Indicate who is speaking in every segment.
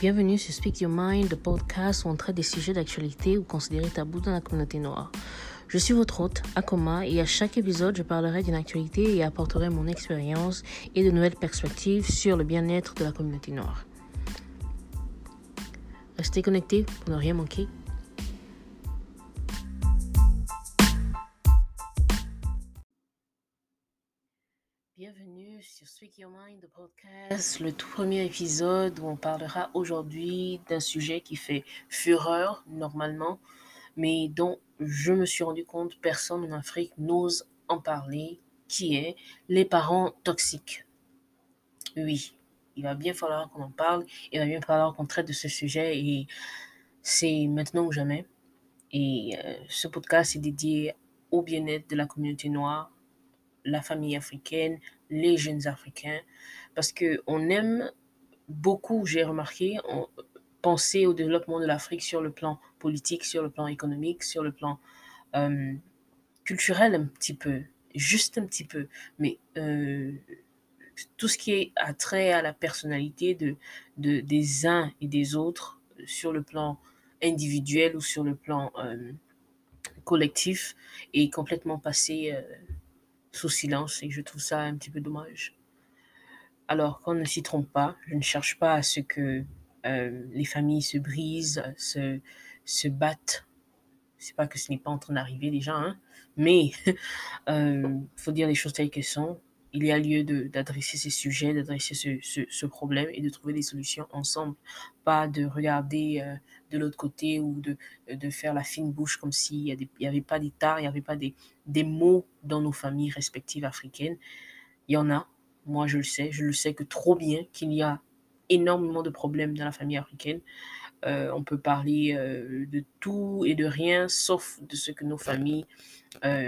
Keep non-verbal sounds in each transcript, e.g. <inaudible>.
Speaker 1: Bienvenue sur Speak Your Mind, le podcast où on traite des sujets d'actualité ou considérés tabous dans la communauté noire. Je suis votre hôte, Akoma, et à chaque épisode, je parlerai d'une actualité et apporterai mon expérience et de nouvelles perspectives sur le bien-être de la communauté noire. Restez connectés pour ne rien manquer. Le tout premier épisode où on parlera aujourd'hui d'un sujet qui fait fureur normalement, mais dont je me suis rendu compte personne en Afrique n'ose en parler, qui est les parents toxiques. Oui, il va bien falloir qu'on en parle, il va bien falloir qu'on traite de ce sujet et c'est maintenant ou jamais. Et euh, ce podcast est dédié au bien-être de la communauté noire la famille africaine, les jeunes africains, parce que on aime beaucoup, j'ai remarqué, penser au développement de l'Afrique sur le plan politique, sur le plan économique, sur le plan euh, culturel un petit peu, juste un petit peu, mais euh, tout ce qui est attrait à la personnalité de, des uns et des autres sur le plan individuel ou sur le plan euh, collectif est complètement passé sous silence et je trouve ça un petit peu dommage. Alors qu'on ne s'y trompe pas, je ne cherche pas à ce que euh, les familles se brisent, se, se battent. C'est pas que ce n'est pas en train d'arriver déjà, hein, mais il <laughs> euh, faut dire les choses telles qu'elles sont il y a lieu d'adresser ces sujets, d'adresser ce, ce, problème et de trouver des solutions ensemble. Pas de regarder euh, de l'autre côté ou de, de faire la fine bouche comme s'il n'y avait pas d'état, il n'y avait pas des, des mots dans nos familles respectives africaines. Il y en a, moi je le sais, je le sais que trop bien qu'il y a énormément de problèmes dans la famille africaine. Euh, on peut parler euh, de tout et de rien sauf de ce que nos familles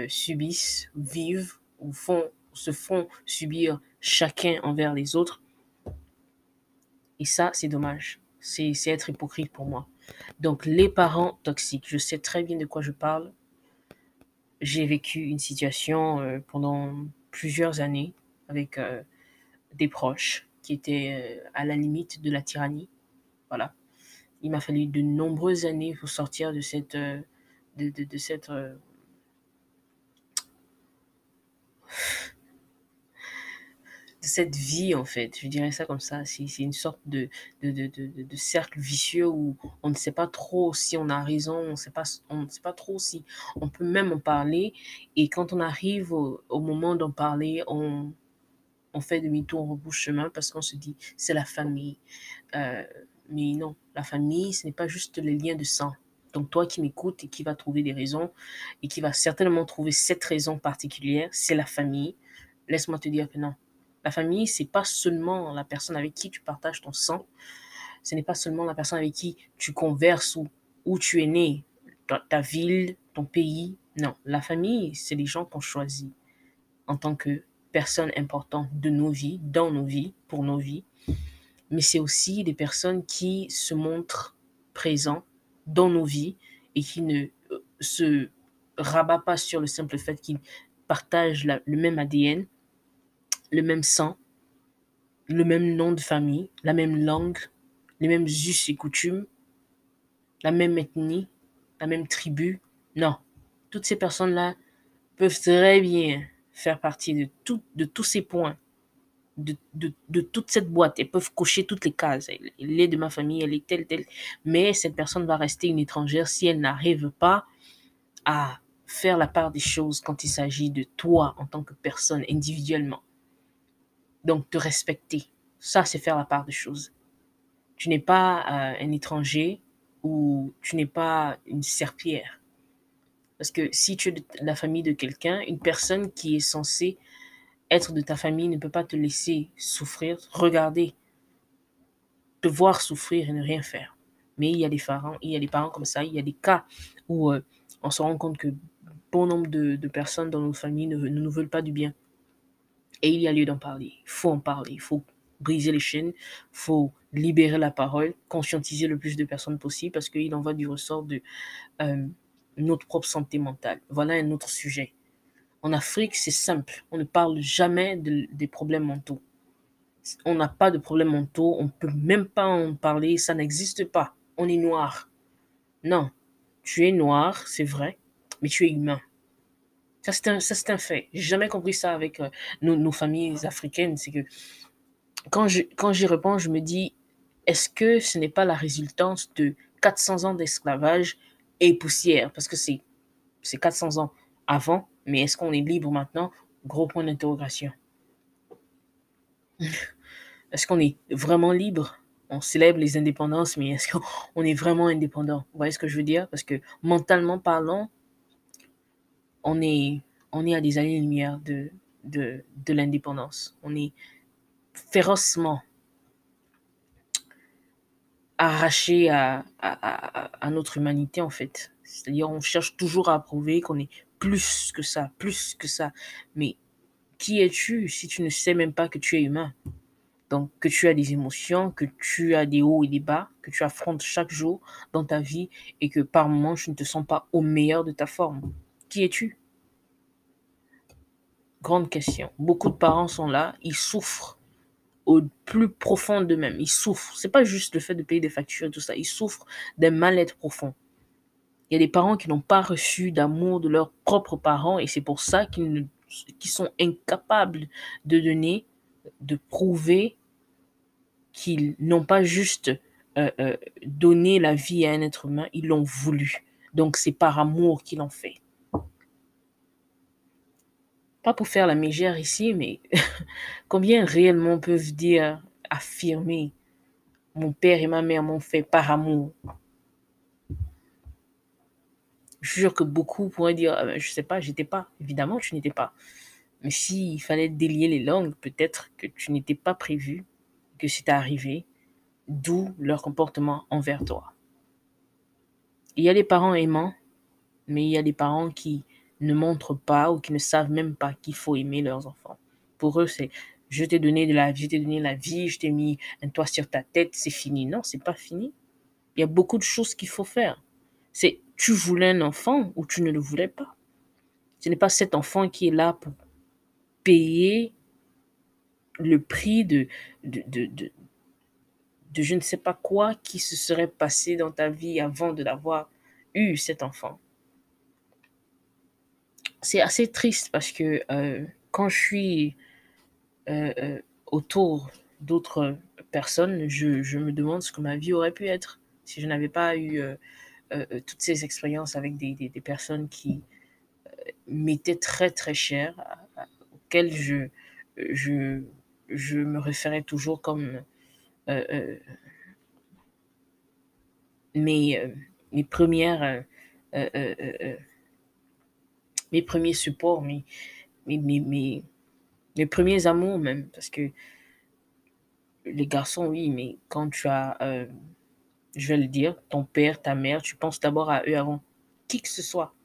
Speaker 1: subissent, vivent ou font se font subir chacun envers les autres. Et ça, c'est dommage. C'est être hypocrite pour moi. Donc, les parents toxiques, je sais très bien de quoi je parle. J'ai vécu une situation euh, pendant plusieurs années avec euh, des proches qui étaient euh, à la limite de la tyrannie. Voilà. Il m'a fallu de nombreuses années pour sortir de cette, cette vie, en fait. Je dirais ça comme ça. C'est une sorte de, de, de, de, cercle vicieux où on ne sait pas trop si on a raison, on sait pas, on ne sait pas trop si on peut même en parler. Et quand on arrive au, moment d'en parler, on, on fait demi-tour, on rebouche chemin parce qu'on se dit c'est la famille. Euh, mais non, la famille, ce n'est pas juste les liens de sang. Donc toi qui m'écoutes et qui va trouver des raisons et qui va certainement trouver cette raison particulière, c'est la famille. Laisse-moi te dire que non, la famille, c'est pas seulement la personne avec qui tu partages ton sang, ce n'est pas seulement la personne avec qui tu converses ou où tu es né, ta, ville, ton pays. Non, la famille, c'est les gens qu'on choisit en tant que personnes importantes de nos vies, dans nos vies, pour nos vies. Mais c'est aussi des personnes qui se montrent présents dans nos vies et qui ne euh, se rabattent pas sur le simple fait qu'ils partagent le même ADN, le même sang, le même nom de famille, la même langue, les mêmes us et coutumes, la même ethnie, la même tribu. Non, toutes ces personnes-là peuvent très bien faire partie de, tout, de tous ces points, de, de, de, toute cette boîte. Elles peuvent cocher toutes les cases. Elle, est de ma famille, elle est telle, telle. Mais cette personne va rester une étrangère si elle n'arrive pas à faire la part des choses quand il s'agit de toi en tant que personne individuellement. Donc, te respecter. Ça, c'est faire la part des choses. Tu n'es pas euh, un étranger ou tu n'es pas une serpillère. Parce que si tu es de la famille de quelqu'un, une personne qui est censée être de ta famille ne peut pas te laisser souffrir, regarder, te voir souffrir et ne rien faire. Mais il y a des parents, il y a des parents comme ça, il y a des cas où euh, on se rend compte que bon nombre de, personnes dans nos familles ne, ne nous veulent pas du bien. Et il y a lieu d'en parler. Il faut en parler. Il faut briser les chaînes. Il faut libérer la parole, conscientiser le plus de personnes possible parce qu'il en va du ressort de euh, notre propre santé mentale. Voilà un autre sujet. En Afrique, c'est simple. On ne parle jamais des problèmes mentaux. On n'a pas de problèmes mentaux, on peut même pas en parler, ça n'existe pas. On est noir. Non, tu es noir, c'est vrai, mais tu es humain. Ça, c'est un, ça, c'est un fait. J'ai jamais compris ça avec euh, nos, nos familles africaines. C'est que quand je, quand j'y réponds, je me dis, est-ce que ce n'est pas la résultante de 400 ans d'esclavage et poussière? Parce que c'est, c'est 400 ans avant, mais est-ce qu'on est libre maintenant? Gros point d'interrogation. <laughs> Est-ce qu'on est vraiment libre? On célèbre les indépendances, mais est-ce qu'on est vraiment indépendant? Vous voyez ce que je veux dire? Parce que mentalement parlant, on est, on est à des années-lumière de, de, de l'indépendance. On est férocement arraché à, à, à, à notre humanité, en fait. C'est-à-dire, on cherche toujours à prouver qu'on est plus que ça, plus que ça. Mais qui es-tu si tu ne sais même pas que tu es humain? Donc, que tu as des émotions, que tu as des hauts et des bas, que tu affrontes chaque jour dans ta vie et que par moments, tu ne te sens pas au meilleur de ta forme. Qui es-tu? Grande question. Beaucoup de parents sont là, ils souffrent au plus profond d'eux-mêmes. Ils souffrent. C'est pas juste le fait de payer des factures et tout ça. Ils souffrent d'un mal-être profond. Il y a des parents qui n'ont pas reçu d'amour de leurs propres parents et c'est pour ça qu'ils sont incapables de donner, de prouver qu'ils n'ont pas juste euh, euh, donné la vie à un être humain, ils l'ont voulu. Donc c'est par amour qu'ils l'ont fait. Pas pour faire la mégère ici, mais <laughs> combien réellement peuvent dire, affirmer, mon père et ma mère m'ont fait par amour? Je jure que beaucoup pourraient dire, ah ben, je sais pas, j'étais pas. Évidemment, tu n'étais pas. Mais s'il fallait délier les langues, peut-être que tu n'étais pas prévu, que c'est arrivé, d'où leur comportement envers toi. Il y a des parents aimants, mais il y a des parents qui ne montrent pas ou qui ne savent même pas qu'il faut aimer leurs enfants. Pour eux, c'est je t'ai donné de la vie, je t'ai donné la vie, je t'ai mis un toit sur ta tête, c'est fini. Non, c'est pas fini. Il y a beaucoup de choses qu'il faut faire. C'est tu voulais un enfant ou tu ne le voulais pas. Ce n'est pas cet enfant qui est là pour payer le prix de, de, de, de, de je ne sais pas quoi qui se serait passé dans ta vie avant de l'avoir eu, cet enfant. C'est assez triste parce que euh, quand je suis euh, euh, autour d'autres personnes, je, me demande ce que ma vie aurait pu être si je n'avais pas eu toutes ces expériences avec des, personnes qui m'étaient très très chères, auxquelles je, me référais toujours comme mes, premières, mes premiers supports, mes, premiers amours même, parce que les garçons, oui, mais quand tu as, euh, je vais le dire, ton père, ta mère, tu penses d'abord à eux avant qui que ce soit.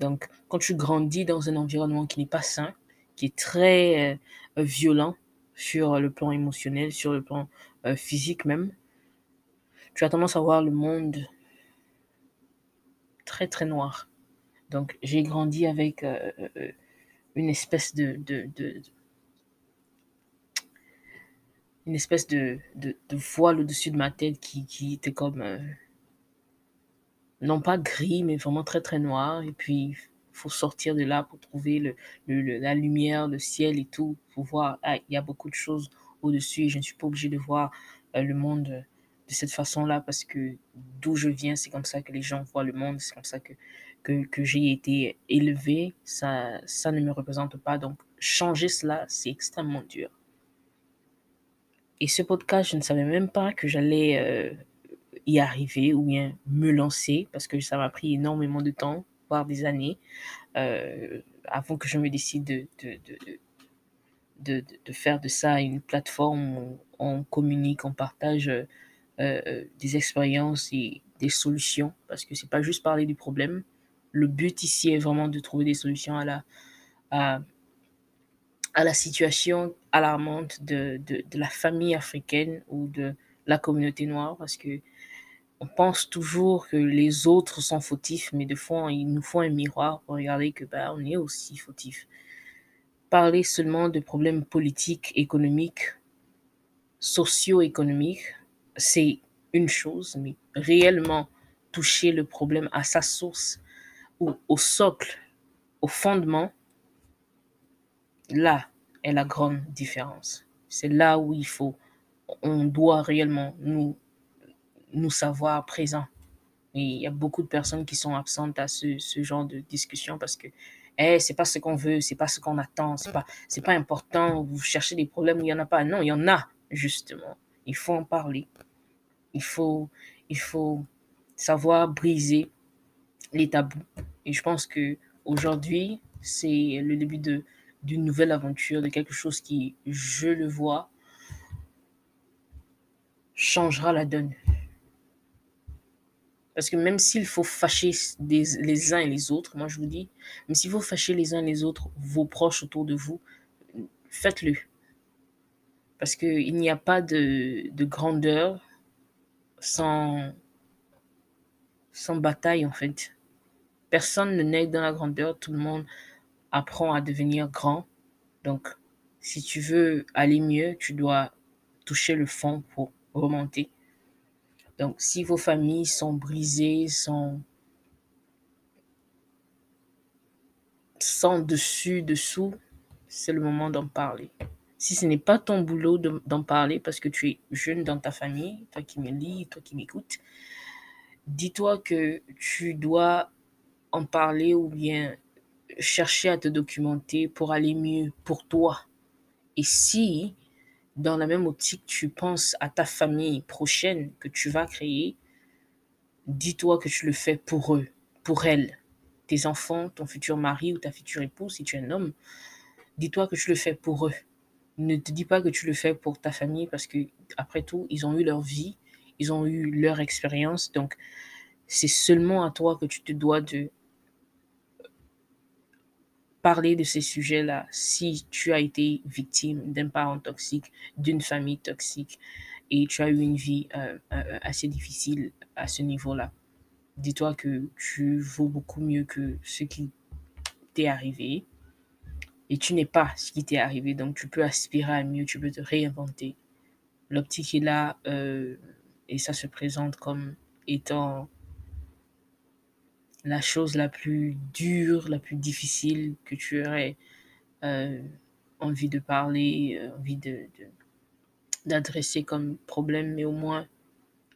Speaker 1: Donc, quand tu grandis dans un environnement qui n'est pas sain, qui est très euh, violent sur le plan émotionnel, sur le plan euh, physique même, tu as tendance à voir le monde très très noir. Donc, j'ai grandi avec euh, euh, une espèce de, de, de- une espèce de, de, voile au-dessus de ma tête qui, qui était comme, euh, non pas gris, mais vraiment très très noir. Et puis, il faut sortir de là pour trouver le, le- la lumière, le ciel et tout, pour voir, ah, il y a beaucoup de choses au-dessus et je ne suis pas obligée de voir euh, le monde euh, de cette façon-là parce que d'où je viens, c'est comme ça que les gens voient le monde, c'est comme ça que, que, que j'ai été élevé. Ça, ça ne me représente pas. Donc, changer cela, c'est extrêmement dur. Et ce podcast, je ne savais même pas que j'allais euh, y arriver ou bien me lancer parce que ça m'a pris énormément de temps, voire des années, euh, avant que je me décide de, de, de, de, de- faire de ça une plateforme où on communique, on partage euh, des expériences et des solutions parce que c'est pas juste parler du problème. Le but ici est vraiment de trouver des solutions à la, à, la situation alarmante de, de, la famille africaine ou de la communauté noire parce que on pense toujours que les autres sont fautifs, mais de fois, il nous faut un miroir pour regarder que bah, on est aussi fautif. Parler seulement de problèmes politiques, économiques, socio-économique, c'est une chose, mais réellement toucher le problème à sa source ou au socle, au fondement, là est la grande différence. C'est là où il faut, on doit réellement nous, nous savoir présents. Et il y a beaucoup de personnes qui sont absentes à ce, ce genre de discussion parce que eh, c'est pas ce qu'on veut, c'est pas ce qu'on attend, c'est pas, c'est pas important. Vous cherchez des problèmes où il y en a pas. Non, il y en a justement. Il faut en parler. Il faut, il faut savoir briser les tabous. Et je pense que aujourd'hui, c'est le début de d'une nouvelle aventure, de quelque chose qui, je le vois, changera la donne. Parce que même s'il faut fâcher les uns et les autres, moi je vous dis, même s'il faut fâcher les uns et les autres, vos proches autour de vous, faites-le. Parce qu'il n'y a pas de, de grandeur sans bataille en fait. Personne ne naît dans la grandeur, tout le monde apprend à devenir grand. Donc, si tu veux aller mieux, tu dois toucher le fond pour remonter. Donc, si vos familles sont brisées, sont sans dessus, dessous, c'est le moment d'en parler. Si ce n'est pas ton boulot d'en parler parce que tu es jeune dans ta famille, toi qui me lis, toi qui m'écoutes, dis-toi que tu dois en parler ou bien chercher à te documenter pour aller mieux pour toi. Et si dans la même optique, tu penses à ta famille prochaine que tu vas créer, dis-toi que tu le fais pour eux, pour elles, tes enfants, ton futur mari ou ta future épouse, si tu es un homme, dis-toi que tu le fais pour eux. Ne te dis pas que tu le fais pour ta famille parce que, après tout, ils ont eu leur vie, ils ont eu leur expérience, donc c'est seulement à toi que tu te dois de parler de ces sujets-là si tu as été victime d'un parent toxique, d'une famille toxique et tu as eu une vie euh, euh, assez difficile à ce niveau-là. Dis-toi que tu vaux beaucoup mieux que ce qui t'est arrivé et tu n'es pas ce qui t'est arrivé. Donc tu peux aspirer à mieux, tu peux te réinventer. L'optique est là euh, et ça se présente comme étant la chose la plus dure, la plus difficile que tu aurais euh, envie de parler, euh, envie de, d'adresser comme problème, mais au moins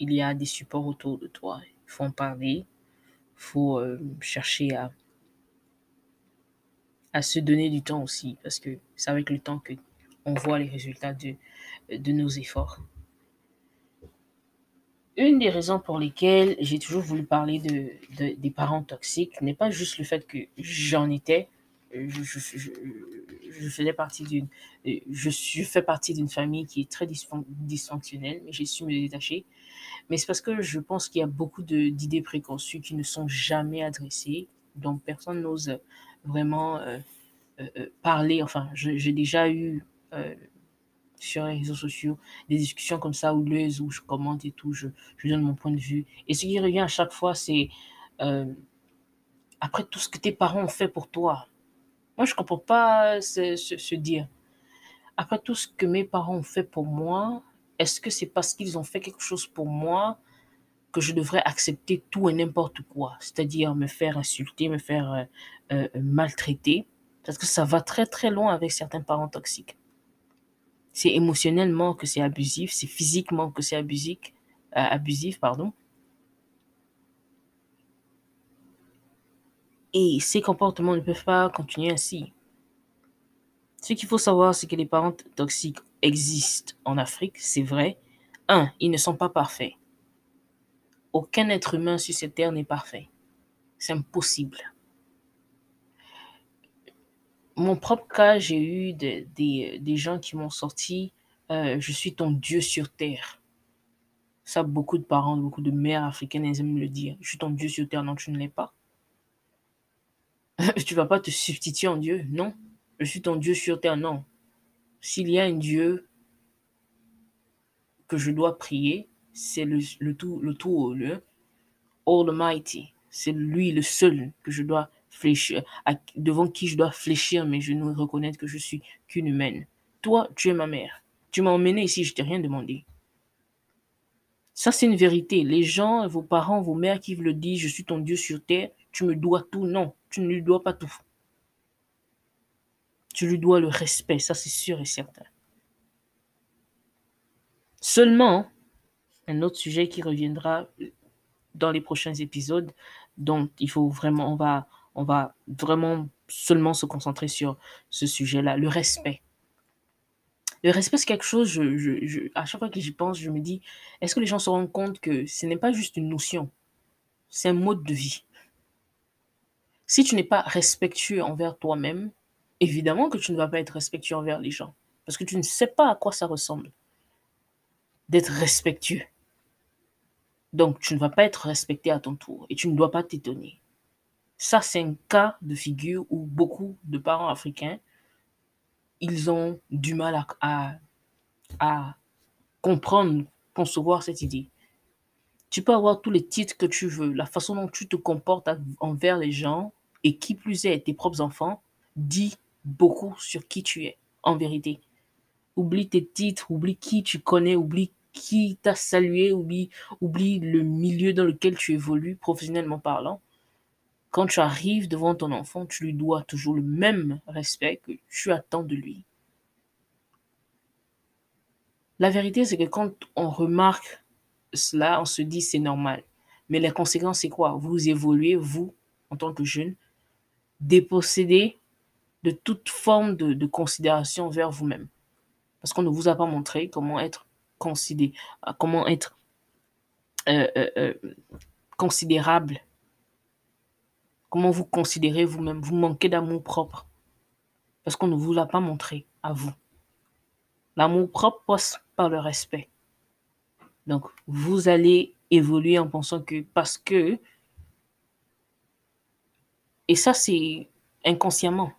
Speaker 1: il y a des supports autour de toi. Il faut en parler, il faut euh, chercher à, se donner du temps aussi, parce que c'est avec le temps que on voit les résultats de nos efforts une des raisons pour lesquelles j'ai toujours voulu parler de, des parents toxiques n'est pas juste le fait que j'en étais. Je, je, faisais partie d'une, je, fais partie d'une famille qui est très dysfonctionnelle, mais j'ai su me détacher. Mais c'est parce que je pense qu'il y a beaucoup d'idées préconçues qui ne sont jamais adressées, dont personne n'ose vraiment euh, euh, euh, parler. Enfin, j'ai déjà eu sur les réseaux sociaux, des discussions comme ça houleuses où je commente et tout, je, je donne mon point de vue. Et ce qui revient à chaque fois, c'est euh, après tout ce que tes parents ont fait pour toi. Moi, je ne comprends pas se, dire. Après tout ce que mes parents ont fait pour moi, est-ce que c'est parce qu'ils ont fait quelque chose pour moi que je devrais accepter tout et n'importe quoi? C'est-à-dire me faire insulter, me faire euh, euh, maltraiter? Parce que ça va très très loin avec certains parents toxiques. C'est émotionnellement que c'est abusif, c'est physiquement que c'est abusif, euh, abusif, pardon. Et ces comportements ne peuvent pas continuer ainsi. Ce qu'il faut savoir, c'est que les parents toxiques existent en Afrique, c'est vrai. Un, ils ne sont pas parfaits. Aucun être humain sur cette terre n'est parfait. C'est impossible mon propre cas, j'ai eu des, des, gens qui m'ont sorti euh, Je suis ton Dieu sur terre. Ça, beaucoup de parents, beaucoup de mères africaines, elles aiment me le dire. Je suis ton Dieu sur terre. Non, tu ne l'es pas. <laughs> tu vas pas te substituer en Dieu. Non. Je suis ton Dieu sur terre. Non. S'il y a un Dieu que je dois prier, c'est le, le tout, le tout, le Almighty. C'est lui le seul que je dois devant qui je dois fléchir mes genoux et reconnaître que je suis qu'une humaine. Toi, tu es ma mère. Tu m'as emmené ici, je t'ai rien demandé. Ça, c'est une vérité. Les gens, vos parents, vos mères qui le disent, je suis ton Dieu sur terre, tu me dois tout. Non, tu ne lui dois pas tout. Tu lui dois le respect, ça c'est sûr et certain. Seulement, un autre sujet qui reviendra dans les prochains épisodes, donc il faut vraiment, on va, on va vraiment seulement se concentrer sur ce sujet-là, le respect. Le respect, c'est quelque chose, à chaque fois que j'y pense, je me dis, est-ce que les gens se rendent compte que ce n'est pas juste une notion, c'est un mode de vie? Si tu n'es pas respectueux envers toi-même, évidemment que tu ne vas pas être respectueux envers les gens, parce que tu ne sais pas à quoi ça ressemble d'être respectueux. Donc, tu ne vas pas être respecté à ton tour et tu ne dois pas t'étonner. Ça, c'est un cas de figure où beaucoup de parents africains ils ont du mal à, à, comprendre, concevoir cette idée. Tu peux avoir tous les titres que tu veux, la façon dont tu te comportes envers les gens, et qui plus est tes propres enfants, dit beaucoup sur qui tu es, en vérité. Oublie tes titres, oublie qui tu connais, oublie qui t'a salué, oublie, oublie le milieu dans lequel tu évolues, professionnellement parlant. Quand tu arrives devant ton enfant, tu lui dois toujours le même respect que tu attends de lui. La vérité, c'est que quand on remarque cela, on se dit c'est normal. Mais les conséquences, c'est quoi? Vous évoluez, vous, en tant que jeune, dépossédé de toute forme de, considération vers vous-même. Parce qu'on ne vous a pas montré comment être considéré, comment être euh, euh, euh, considérable Comment vous considérez vous-même? Vous manquez d'amour propre. Parce qu'on ne vous l'a pas montré à vous. L'amour propre passe par le respect. Donc, vous allez évoluer en pensant que parce que... Et ça, c'est inconsciemment.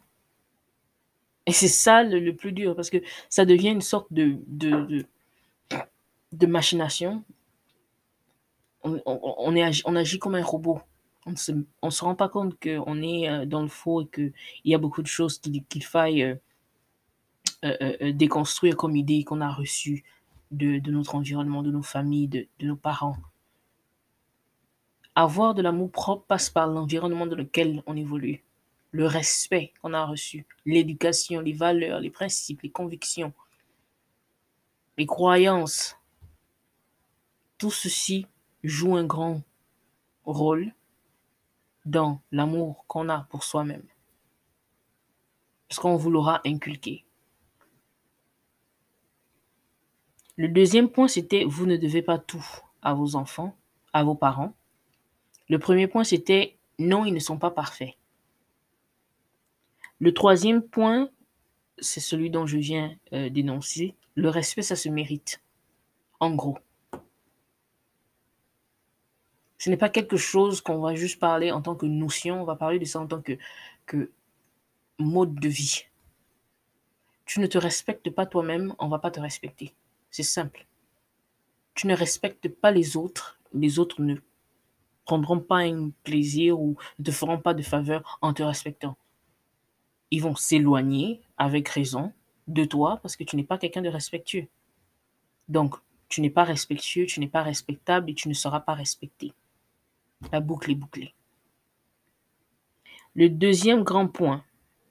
Speaker 1: Et c'est ça le, plus dur, parce que ça devient une sorte de, machination. On agit comme un robot on ne se, se rend pas compte qu'on est euh, dans le faux et qu'il y a beaucoup de choses qu'il faille euh, euh, déconstruire comme idée qu'on a reçues de, notre environnement, de nos familles, de, de nos parents. Avoir de l'amour propre passe par l'environnement dans lequel on évolue, le respect qu'on a reçu, l'éducation, les valeurs, les principes, les convictions, les croyances. Tout ceci joue un grand rôle dans l'amour qu'on a pour soi-même. Parce qu'on vous l'aura inculqué. Le deuxième point, c'était vous ne devez pas tout à vos enfants, à vos parents. Le premier point, c'était non, ils ne sont pas parfaits. Le troisième point, c'est celui dont je viens euh, d'énoncer. Le respect, ça se mérite. En gros. Ce n'est pas quelque chose qu'on va juste parler en tant que notion, on va parler de ça en tant que, mode de vie. Tu ne te respectes pas toi-même, on va pas te respecter. C'est simple. Tu ne respectes pas les autres, les autres ne prendront pas un plaisir ou ne te feront pas de faveur en te respectant. Ils vont s'éloigner avec raison de toi parce que tu n'es pas quelqu'un de respectueux. Donc, tu n'es pas respectueux, tu n'es pas respectable et tu ne seras pas respecté. La boucle est bouclée. Le deuxième grand point,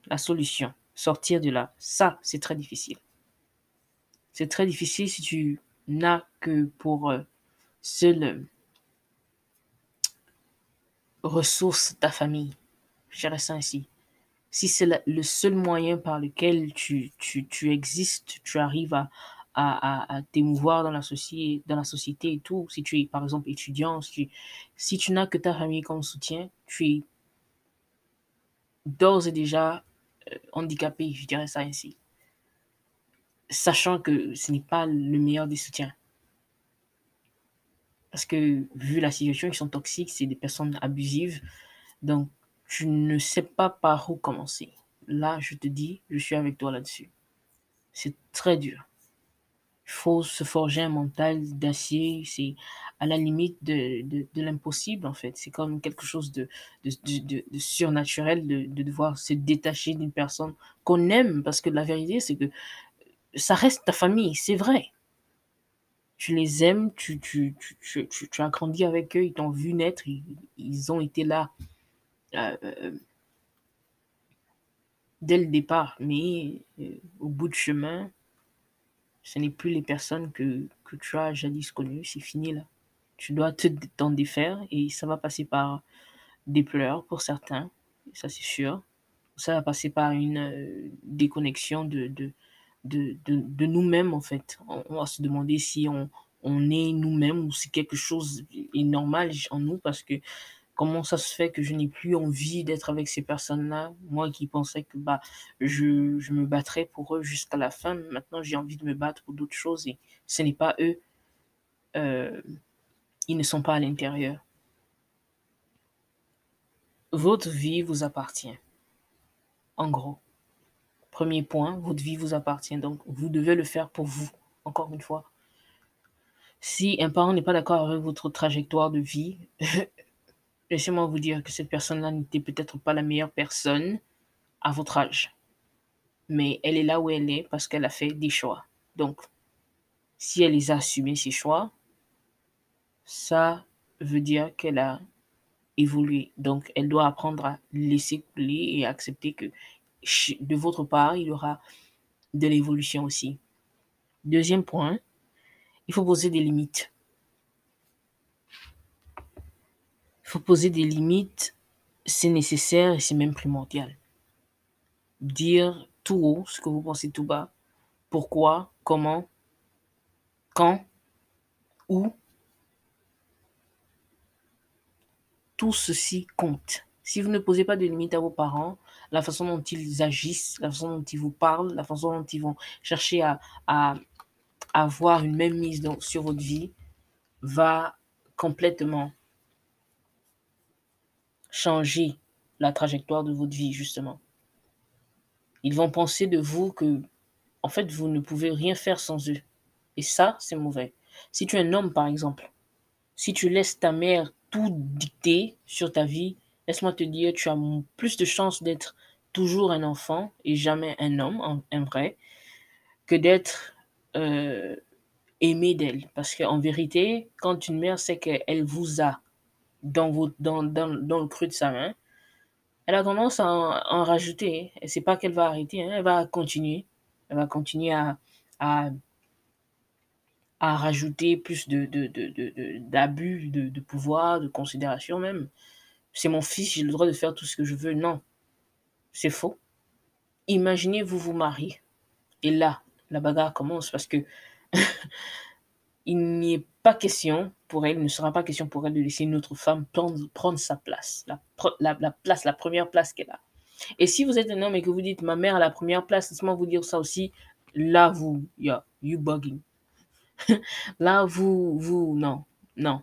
Speaker 1: la solution, sortir de là, ça, c'est très difficile. C'est très difficile si tu n'as que pour euh, seule ressource ta famille. Je ça ainsi. Si c'est le seul moyen par lequel tu, tu, tu existes, tu arrives à, à, t'émouvoir dans la, société, et tout. Si tu es, par exemple, étudiant, si tu, si tu n'as que ta famille comme soutien, tu es d'ores et déjà euh, handicapé, je dirais ça ainsi. Sachant que ce n'est pas le meilleur des soutiens. Parce que vu la situation, ils sont toxiques, c'est des personnes abusives. Donc, tu ne sais pas par où commencer. Là, je te dis, je suis avec toi là-dessus. C'est très dur. Il faut se forger un mental d'acier. C'est à la limite de, de, l'impossible, en fait. C'est comme quelque chose de, de, surnaturel de, de devoir se détacher d'une personne qu'on aime. Parce que la vérité, c'est que ça reste ta famille, c'est vrai. Tu les aimes, tu, tu, tu, tu, as grandi avec eux, ils t'ont vu naître, ils, ont été là euh, euh, dès le départ. Mais euh, au bout de chemin, ce n'est plus les personnes que, que tu as jadis connues, c'est fini là. Tu dois te t'en défaire et ça va passer par des pleurs pour certains, ça c'est sûr. Ça va passer par une déconnexion de, de, de, de, nous-mêmes, en fait. On, va se demander si on, on est nous-mêmes ou si quelque chose est normal en nous parce que comment ça se fait que je n'ai plus envie d'être avec ces personnes-là? Moi qui pensais que bah, je, me battrais pour eux jusqu'à la fin, maintenant j'ai envie de me battre pour d'autres choses et ce n'est pas eux. Euh, ils ne sont pas à l'intérieur. Votre vie vous appartient. En gros. Premier point, votre vie vous appartient. Donc, vous devez le faire pour vous, encore une fois. Si un parent n'est pas d'accord avec votre trajectoire de vie, <laughs> laissez-moi vous dire que cette personne-là n'était peut-être pas la meilleure personne à votre âge. Mais elle est là où elle est parce qu'elle a fait des choix. Donc, si elle les a assumés, ses choix, ça veut dire qu'elle a évolué. Donc, elle doit apprendre à laisser couler et accepter que de votre part, il y aura de l'évolution aussi. Deuxième point, il faut poser des limites. Il faut poser des limites, c'est nécessaire et c'est même primordial. Dire tout haut ce que vous pensez tout bas. Pourquoi, comment, quand, où. Tout ceci compte. Si vous ne posez pas de limites à vos parents, la façon dont ils agissent, la façon dont ils vous parlent, la façon dont ils vont chercher à, à, avoir une même mise sur votre vie va complètement changer la trajectoire de votre vie, justement. Ils vont penser de vous que, en fait, vous ne pouvez rien faire sans eux. Et ça, c'est mauvais. Si tu es un homme, par exemple, si tu laisses ta mère tout dicter sur ta vie, laisse-moi te dire, tu as plus de chances d'être toujours un enfant et jamais un homme, un vrai, que d'être euh, aimé d'elle. Parce qu'en vérité, quand une mère sait qu'elle vous a dans, votre, dans, dans, dans, le creux de sa main, elle a tendance à en, rajouter. Et c'est pas qu'elle va arrêter, hein, elle va continuer. Elle va continuer à, à, à rajouter plus de, de, de, d'abus de, de, pouvoir, de considération même. C'est mon fils, j'ai le droit de faire tout ce que je veux. Non, c'est faux. Imaginez, vous vous mariez. Et là, la bagarre commence parce que <laughs> il n'y est pas question pour elle, il ne sera pas question pour elle de laisser une autre femme prendre, prendre sa place, la, la, place, la première place qu'elle a. Et si vous êtes un homme et que vous dites ma mère a la première place, laissez-moi vous dire ça aussi, là vous, yeah, you bugging. <laughs> là vous, vous, non, non.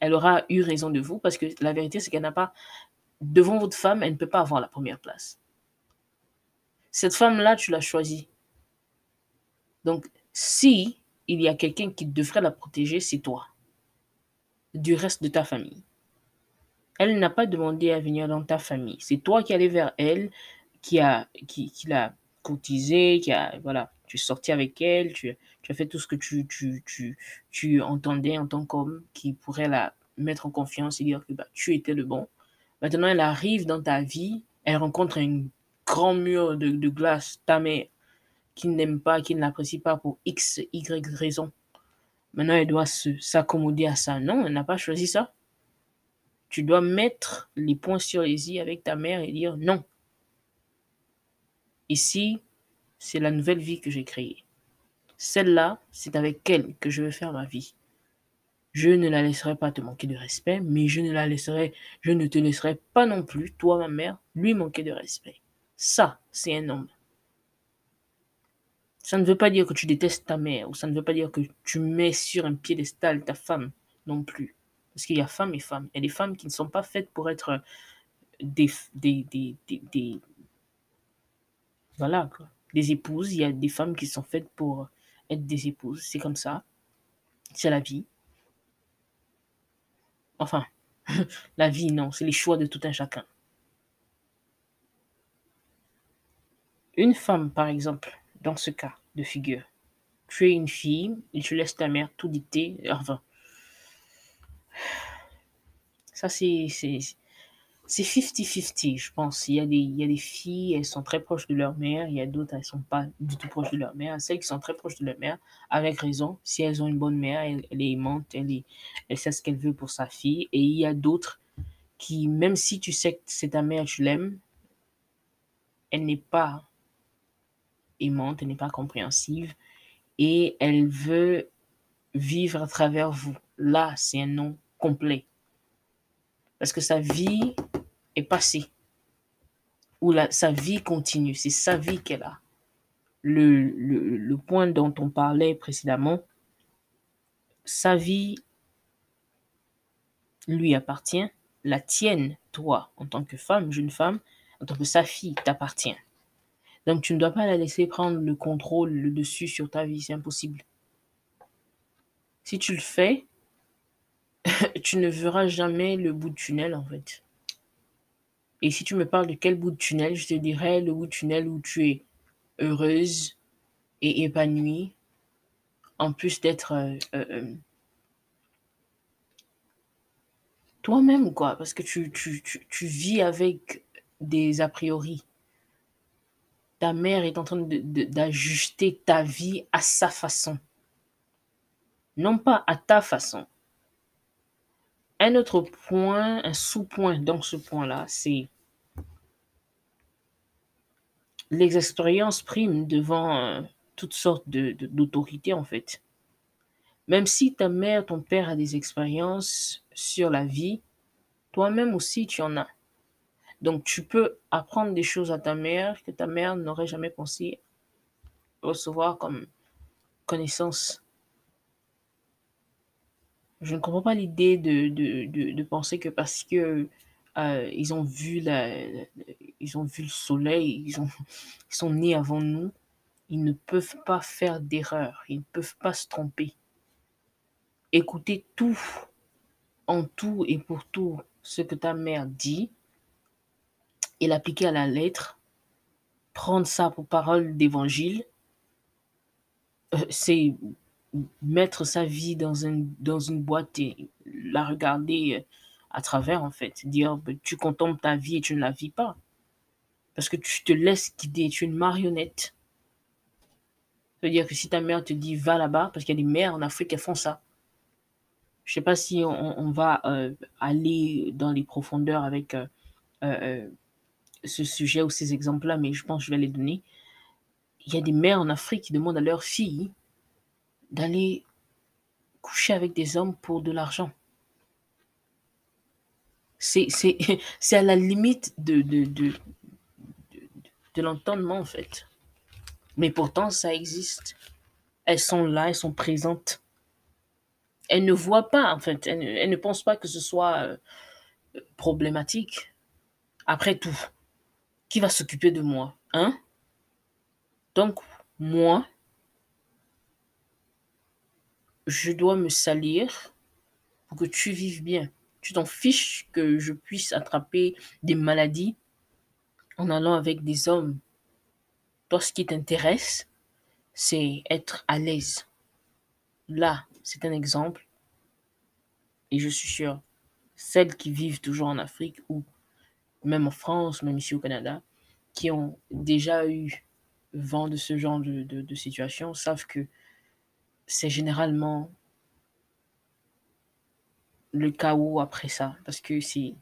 Speaker 1: Elle aura eu raison de vous parce que la vérité c'est qu'elle n'a pas, devant votre femme, elle ne peut pas avoir la première place. Cette femme-là, tu l'as choisie. Donc, si il y a quelqu'un qui devrait la protéger, c'est toi, du reste de ta famille. Elle n'a pas demandé à venir dans ta famille. C'est toi qui allais vers elle, qui a, qui, qui l'a courtisé, qui a, voilà, tu es sorti avec elle, tu, tu as fait tout ce que tu, tu, tu, tu entendais en tant qu'homme qui pourrait la mettre en confiance et dire que bah, tu étais le bon. Maintenant, elle arrive dans ta vie, elle rencontre un grand mur de, de glace, ta mère, qui n'aime pas, qui ne l'apprécie pas pour X, Y raison. Maintenant, elle doit s'accommoder à ça. Non, elle n'a pas choisi ça. Tu dois mettre les points sur les i avec ta mère et dire non. Ici, c'est la nouvelle vie que j'ai créée. Celle-là, c'est avec elle que je vais faire ma vie. Je ne la laisserai pas te manquer de respect, mais je ne la laisserai, je ne te laisserai pas non plus, toi, ma mère, lui manquer de respect. Ça, c'est un homme. Ça ne veut pas dire que tu détestes ta mère, ou ça ne veut pas dire que tu mets sur un piédestal ta femme non plus. Parce qu'il y a femmes et femmes. Il y a des femmes qui ne sont pas faites pour être des, des, des, des, voilà, quoi. des épouses. Il y a des femmes qui sont faites pour être des épouses. C'est comme ça. C'est la vie. Enfin, <laughs> la vie, non, c'est les choix de tout un chacun. Une femme, par exemple, dans ce cas, de figure. Tu es une fille et tu laisses ta mère tout dicter. Enfin, ça c'est c'est 50-50, je pense. Il y, a des, il y a des filles, elles sont très proches de leur mère. Il y a d'autres, elles ne sont pas du tout proches de leur mère. Celles qui sont très proches de leur mère, avec raison, si elles ont une bonne mère, elle, est aimante, elle, est, elle sait ce qu'elle veut pour sa fille. Et il y a d'autres qui, même si tu sais que c'est ta mère, tu l'aimes, elle n'est pas aimante, elle n'est pas compréhensive. Et elle veut vivre à travers vous. Là, c'est un nom complet. Parce que sa vie est passée. Ou la, sa vie continue. C'est sa vie qu'elle a. Le, le, le point dont on parlait précédemment, sa vie lui appartient. La tienne, toi, en tant que femme, jeune femme, en tant que sa fille, t'appartient. Donc tu ne dois pas la laisser prendre le contrôle, le dessus sur ta vie. C'est impossible. Si tu le fais, <laughs> tu ne verras jamais le bout de tunnel en fait. Et si tu me parles de quel bout de tunnel, je te dirais le bout de tunnel où tu es heureuse et épanouie, en plus d'être euh, euh, euh, toi-même, quoi, parce que tu, vis avec des a priori. Ta mère est en train d'ajuster ta vie à sa façon, non pas à ta façon. Un autre point, un sous-point dans ce point-là, c'est les expériences priment devant euh, toutes sortes d'autorités, de, en fait. Même si ta mère, ton père a des expériences sur la vie, toi-même aussi tu en as. Donc tu peux apprendre des choses à ta mère que ta mère n'aurait jamais pensé recevoir comme connaissance. Je ne comprends pas l'idée de, de, de, penser que parce que euh, ils ont vu la, ils ont vu le soleil, ils, ont, ils sont nés avant nous, ils ne peuvent pas faire d'erreur, ils ne peuvent pas se tromper. Écoutez tout, en tout et pour tout, ce que ta mère dit et l'appliquer à la lettre, prendre ça pour parole d'évangile, euh, c'est mettre sa vie dans une, dans une boîte et la regarder euh, à travers, en fait. Dire, ben, tu contemples ta vie et tu ne la vis pas. Parce que tu te laisses guider, tu es une marionnette. Ça veut dire que si ta mère te dit, va là-bas, parce qu'il y a des mères en Afrique qui font ça. Je sais pas si on, va euh, aller dans les profondeurs avec ce sujet ou ces exemples-là, mais je pense que je vais les donner. Il y a des mères en Afrique qui demandent à leurs filles d'aller coucher avec des hommes pour de l'argent. C'est, <laughs> à la limite de, de, de, de, l'entendement, en fait. Mais pourtant, ça existe. Elles sont là, elles sont présentes. Elles ne voient pas, en fait. Elles, ne pensent pas que ce soit euh, problématique. Après tout, qui va s'occuper de moi Hein? Donc, moi, je dois me salir pour que tu vives bien. Tu t'en fiches que je puisse attraper des maladies en allant avec des hommes. Toi, ce qui t'intéresse, c'est être à l'aise. Là, c'est un exemple. Et je suis sûr, celles qui vivent toujours en Afrique ou même en France, même ici au Canada, qui ont déjà eu vent de ce genre de, de situation, savent que c'est généralement le chaos après ça. Parce que c'est.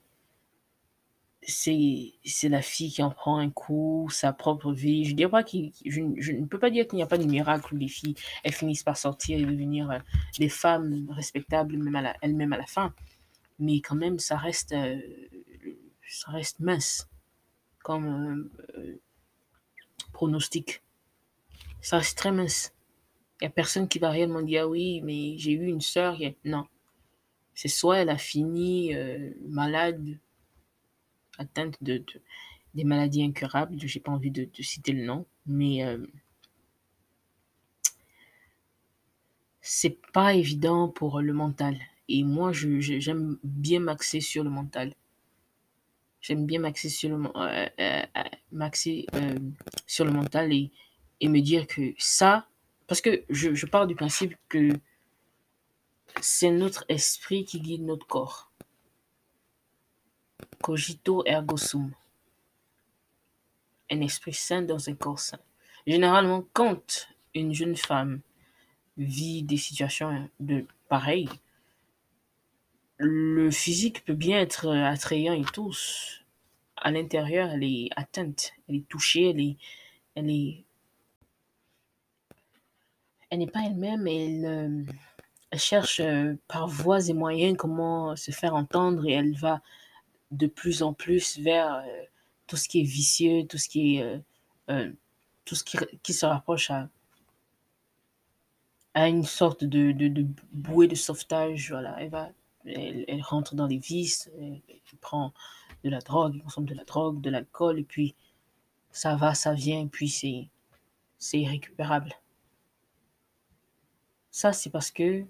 Speaker 1: La fille qui en prend un coup, sa propre vie. Je, pas je, ne peux pas dire qu'il n'y a pas de miracle où les filles elles finissent par sortir et devenir euh, des femmes respectables même elles-mêmes à la fin. Mais quand même, ça reste, euh, ça reste mince comme euh, pronostic. Ça reste très mince. Il n'y a personne qui va réellement dire ah oui, mais j'ai eu une sœur. Non. C'est soit elle a fini euh, malade, atteinte de, des maladies incurables. J'ai pas envie de, citer le nom, mais euh, c'est pas évident pour le mental. Et moi, j'aime bien m'axer sur le mental. J'aime bien m'axer sur le, euh, sur le mental et me dire que ça, parce que je, pars du principe que c'est notre esprit qui guide notre corps. Cogito ergo sum. Un esprit sain dans un corps sain. Généralement, quand une jeune femme vit des situations de pareil, le physique peut bien être attrayant et tout. À l'intérieur, elle est atteinte, elle est touchée, elle est, elle est, elle n'est pas elle-même, elle, euh, elle cherche euh, par voies et moyens comment se faire entendre et elle va de plus en plus vers euh, tout ce qui est vicieux, tout ce qui est, tout ce qui, qui se rapproche à, à une sorte de, de, bouée de sauvetage. Voilà, elle, rentre dans les vices, elle, prend de la drogue, elle consomme de la drogue, de l'alcool, et puis ça va, ça vient, puis c'est, c'est irrécupérable. Ça, c'est parce que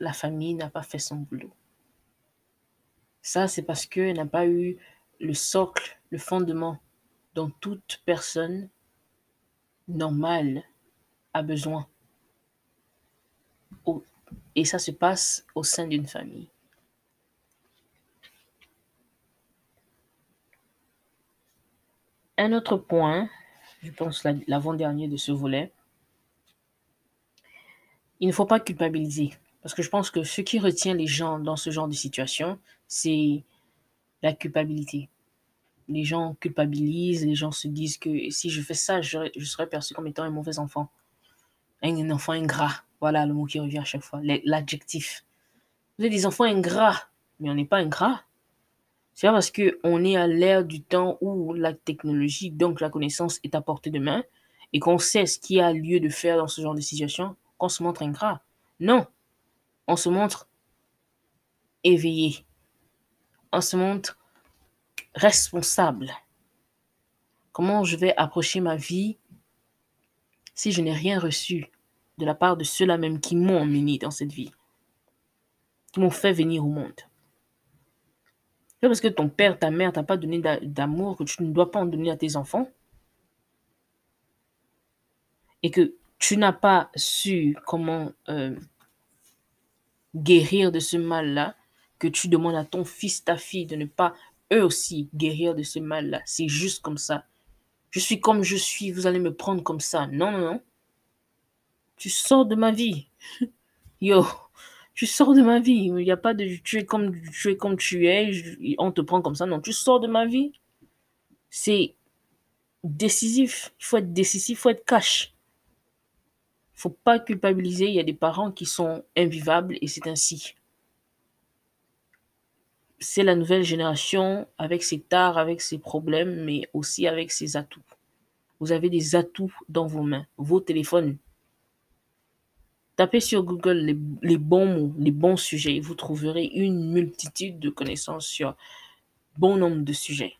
Speaker 1: la famille n'a pas fait son boulot. Ça, c'est parce qu'elle n'a pas eu le socle, le fondement dont toute personne normale a besoin. Et ça se passe au sein d'une famille. Un autre point, je pense l'avant-dernier de ce volet, il ne faut pas culpabiliser. Parce que je pense que ce qui retient les gens dans ce genre de situation, c'est la culpabilité. Les gens culpabilisent, les gens se disent que si je fais ça, je, serai perçu comme étant un mauvais enfant. Un enfant ingrat. Voilà le mot qui revient à chaque fois, l'adjectif. Vous êtes des enfants ingrats, mais on n'est pas ingrats. C'est parce qu'on est à l'ère du temps où la technologie, donc la connaissance, est à portée de main et qu'on sait ce qu'il y a lieu de faire dans ce genre de situation qu'on se montre ingrat. Non, on se montre éveillé. On se montre responsable. Comment je vais approcher ma vie si je n'ai rien reçu? De la part de ceux-là même qui m'ont emmené dans cette vie, qui m'ont fait venir au monde. C'est parce que ton père, ta mère t'a pas donné d'amour que tu ne dois pas en donner à tes enfants. Et que tu n'as pas su comment euh, guérir de ce mal-là, que tu demandes à ton fils, ta fille de ne pas eux aussi guérir de ce mal-là. C'est juste comme ça. Je suis comme je suis, vous allez me prendre comme ça. Non, non, non. Tu sors de ma vie. Yo, tu sors de ma vie. Il n'y a pas de tu es comme tu es comme tu es, on te prend comme ça. Non, tu sors de ma vie. C'est décisif. Il faut être décisif, il faut être cash. Il faut pas culpabiliser. Il y a des parents qui sont invivables et c'est ainsi. C'est la nouvelle génération avec ses tares, avec ses problèmes, mais aussi avec ses atouts. Vous avez des atouts dans vos mains, vos téléphones, Tapez sur Google les, bons mots, les bons sujets et vous trouverez une multitude de connaissances sur bon nombre de sujets.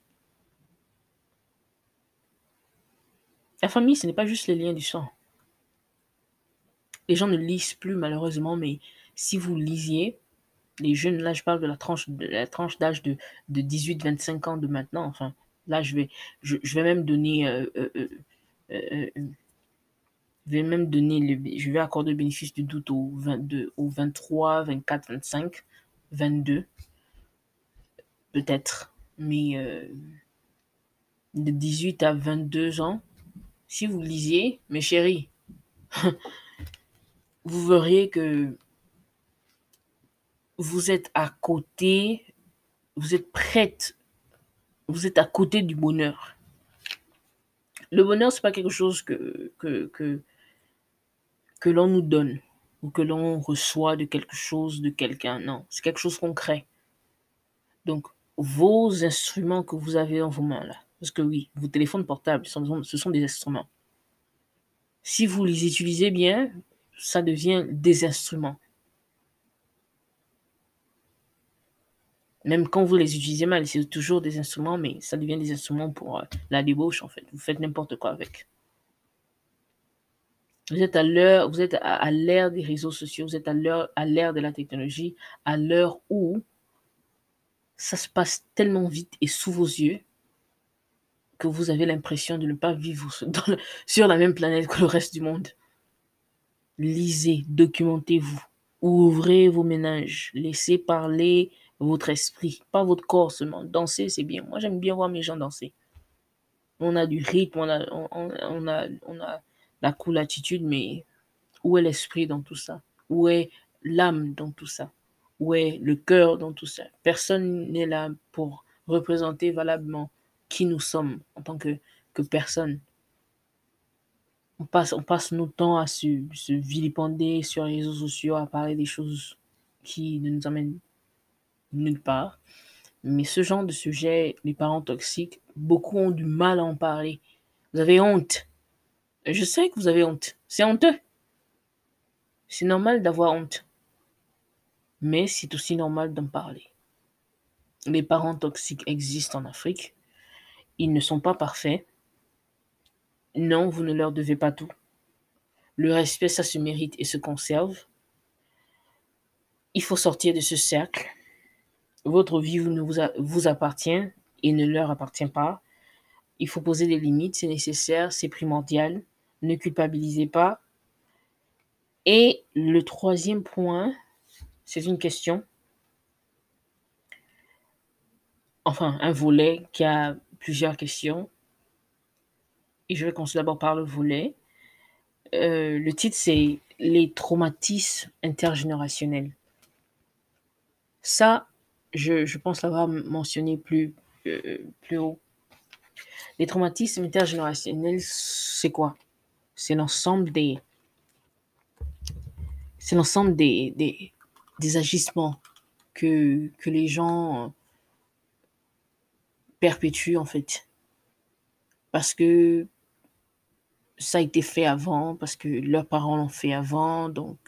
Speaker 1: La famille, ce n'est pas juste les liens du sang. Les gens ne lisent plus malheureusement, mais si vous lisiez, les jeunes, là je parle de la tranche de la tranche d'âge de, de 18-25 ans de maintenant, enfin là je vais, je, vais même donner euh, euh, euh, vais même donner le, je vais accorder le bénéfice du doute au 22, au 23, 24, 25, 22, peut-être. Mais euh, de 18 à 22 ans, si vous lisiez, mes chéris, <laughs> vous verriez que vous êtes à côté, vous êtes prête, vous êtes à côté du bonheur. Le bonheur, c'est pas quelque chose que, que l'on nous donne ou que l'on reçoit de quelque chose, de quelqu'un. Non, c'est quelque chose concret. Donc, vos instruments que vous avez dans vos mains là, parce que oui, vos téléphones portables, ce sont des instruments. Si vous les utilisez bien, ça devient des instruments. Même quand vous les utilisez mal, c'est toujours des instruments, mais ça devient des instruments pour euh, la débauche en fait. Vous faites n'importe quoi avec. Vous êtes à l'heure, vous êtes à, l'ère des réseaux sociaux, vous êtes à l'heure, à l'ère de la technologie, à l'heure où ça se passe tellement vite et sous vos yeux. que vous avez l'impression de ne pas vivre <laughs> sur la même planète que le reste du monde. Lisez, documentez-vous, ouvrez vos ménages, laissez parler votre esprit, pas votre corps seulement. Danser, c'est bien. Moi, j'aime bien voir mes gens danser. On a du rythme, on a, on, a, on a la cool attitude, mais où est l'esprit dans tout ça? Où est l'âme dans tout ça? Où est le cœur dans tout ça? Personne n'est là pour représenter valablement qui nous sommes en tant que, que personne. On passe, on passe nos temps à se, se vilipender sur les réseaux sociaux, à parler des choses qui ne nous amènent nulle part. Mais ce genre de sujet, les parents toxiques, beaucoup ont du mal à en parler. Vous avez honte. Je sais que vous avez honte. C'est honteux. C'est normal d'avoir honte. Mais c'est aussi normal d'en parler. Les parents toxiques existent en Afrique. Ils ne sont pas parfaits. Non, vous ne leur devez pas tout. Le respect, ça se mérite et se conserve. Il faut sortir de ce cercle votre vie vous appartient et ne leur appartient pas. Il faut poser des limites, c'est nécessaire, c'est primordial. Ne culpabilisez pas. Et le troisième point, c'est une question. Enfin, un volet qui a plusieurs questions. Et je vais commencer d'abord par le volet. Euh, le titre, c'est Les traumatismes intergénérationnels. Ça, je, pense l'avoir mentionné euh, plus haut. Les traumatismes intergénérationnels, c'est quoi? C'est l'ensemble des, c'est des, agissements que, que les gens perpétuent en fait. Parce que ça a été fait avant, parce que leurs parents l'ont fait avant, donc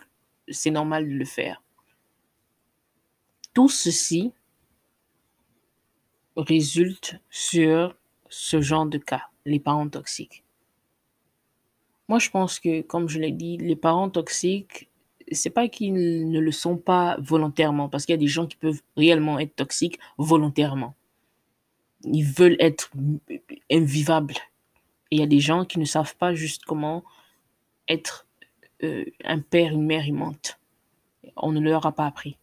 Speaker 1: c'est normal de le faire. Tout ceci résulte sur ce genre de cas, les parents toxiques. Moi, je pense que, comme je l'ai dit, les parents toxiques, c'est pas qu'ils ne le sont pas volontairement, parce qu'il y a des gens qui peuvent réellement être toxiques volontairement. Ils veulent être invivables. Et il y a des gens qui ne savent pas juste comment être euh, un père, une mère aimante. On ne leur a pas appris.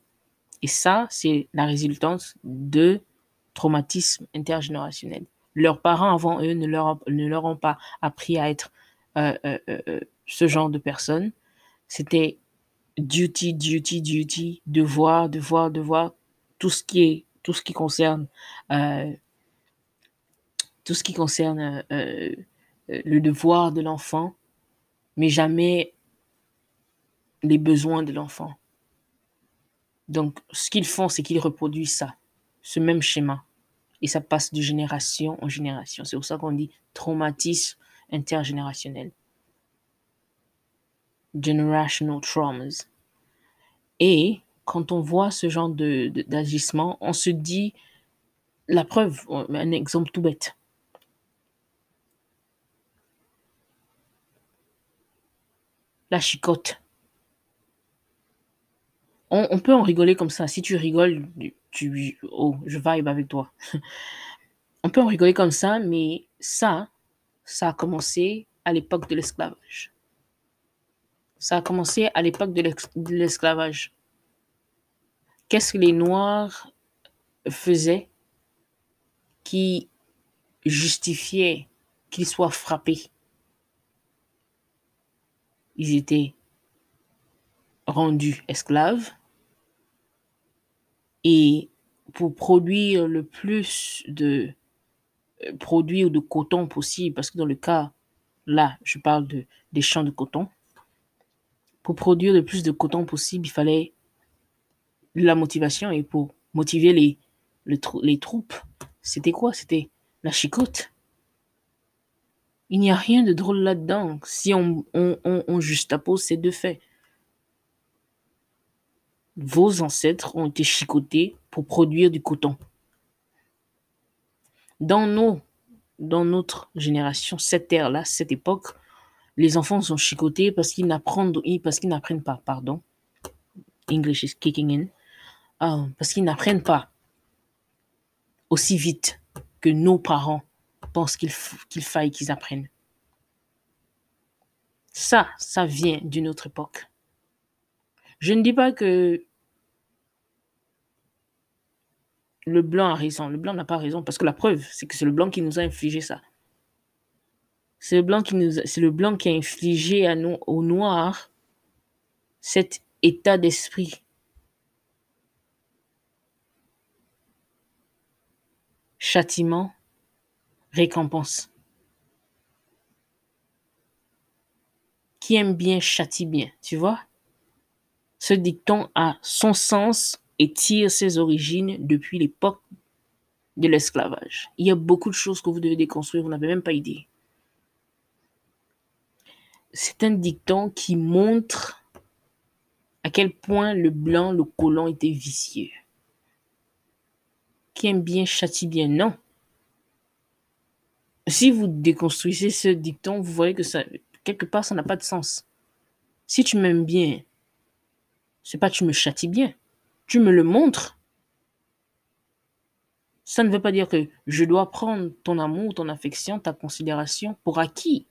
Speaker 1: Et ça, c'est la résultante de traumatisme intergénérationnel. Leurs parents avant eux ne leur, ne leur ont pas appris à être euh, euh, euh, ce genre de personnes. C'était duty, duty, duty, devoir, devoir, devoir, tout ce qui est, tout ce qui concerne, tout ce qui concerne le devoir de l'enfant, mais jamais les besoins de l'enfant. Donc, ce qu'ils font, c'est qu'ils reproduisent ça, ce même schéma. Et ça passe de génération en génération. C'est pour ça qu'on dit traumatisme intergénérationnel. Generational traumas. Et quand on voit ce genre d'agissement, on se dit, la preuve, un exemple tout bête. La chicotte on, peut en rigoler comme ça. Si tu rigoles, tu, oh, je vibe avec toi. <laughs> on peut en rigoler comme ça, mais ça, ça a commencé à l'époque de l'esclavage. Ça a commencé à l'époque de l'esclavage. Qu'est-ce que les Noirs faisaient qui justifiait qu'ils soient frappés? Ils étaient rendus esclaves et pour produire le plus de produits ou de coton possible, parce que dans le cas, là, je parle de, des champs de coton, pour produire le plus de coton possible, il fallait la motivation. Et pour motiver les, troupes, c'était quoi? C'était la chicote. Il n'y a rien de drôle là-dedans si on, on, on, on justapose ces deux faits vos ancêtres ont été chicotés pour produire du coton. Dans, nos, dans notre génération, cette ère-là, cette époque, les enfants sont chicotés parce qu'ils n'apprennent, parce qu'ils n'apprennent pas, pardon. English is kicking in. Ah, parce qu'ils n'apprennent pas aussi vite que nos parents pense qu'il qu'il faille qu'ils apprennent. Ça, ça vient d'une autre époque. Je ne dis pas que le blanc a raison. Le blanc n'a pas raison parce que la preuve, c'est que c'est le blanc qui nous a infligé ça. C'est le blanc qui nous, c'est le blanc qui a infligé à nous, aux noirs, cet état d'esprit. Châtiment, récompense. Qui aime bien châtie bien, tu vois? Ce dicton a son sens et tire ses origines depuis l'époque de l'esclavage. Il y a beaucoup de choses que vous devez déconstruire, vous n'avez même pas idée. C'est un dicton qui montre à quel point le blanc, le colon était vicieux. Qui aime bien châtie bien, non? Si vous déconstruisez ce dicton, vous voyez que ça, quelque part, ça n'a pas de sens. Si tu m'aimes bien, c'est pas tu me châties bien tu me le montres. Ça ne veut pas dire que je dois prendre ton amour, ton affection, ta considération pour acquis.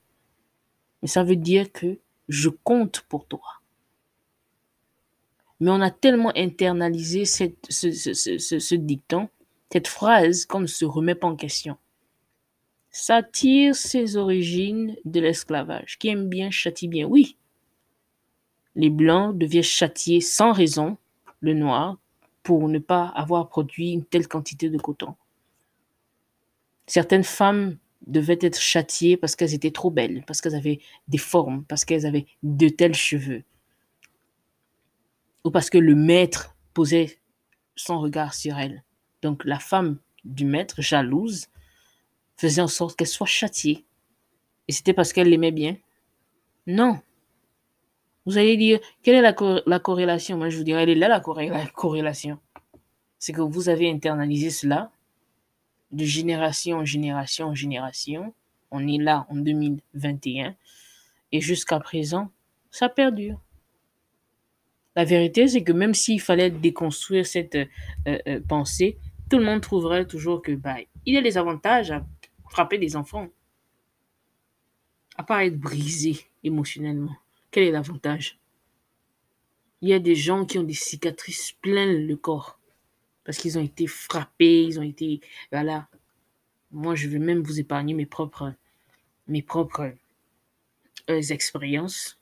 Speaker 1: Mais ça veut dire que je compte pour toi. Mais on a tellement internalisé ce, ce, dicton, cette phrase qu'on ne se remet pas en question. Ça tire ses origines de l'esclavage. Qui aime bien châtie bien. Oui, les Blancs devaient châtier sans raison le noir pour ne pas avoir produit une telle quantité de coton. Certaines femmes devaient être châtiées parce qu'elles étaient trop belles, parce qu'elles avaient des formes, parce qu'elles avaient de tels cheveux, ou parce que le maître posait son regard sur elles. Donc la femme du maître, jalouse, faisait en sorte qu'elle soit châtiée. Et c'était parce qu'elle l'aimait bien? Non, vous allez dire, quelle est la, corrélation? Moi, je vous dirais, elle est là, la, corrélation. C'est que vous avez internalisé cela de génération en génération en génération. On est là en 2021. Et jusqu'à présent, ça perdure. La vérité, c'est que même s'il fallait déconstruire cette euh, euh, pensée, tout le monde trouverait toujours que bah, il y a des avantages à frapper des enfants. À part être brisé émotionnellement. Quel est l'avantage? Il y a des gens qui ont des cicatrices plein le corps parce qu'ils ont été frappés, ils ont été voilà. Moi, je vais même vous épargner mes propres mes propres euh, expériences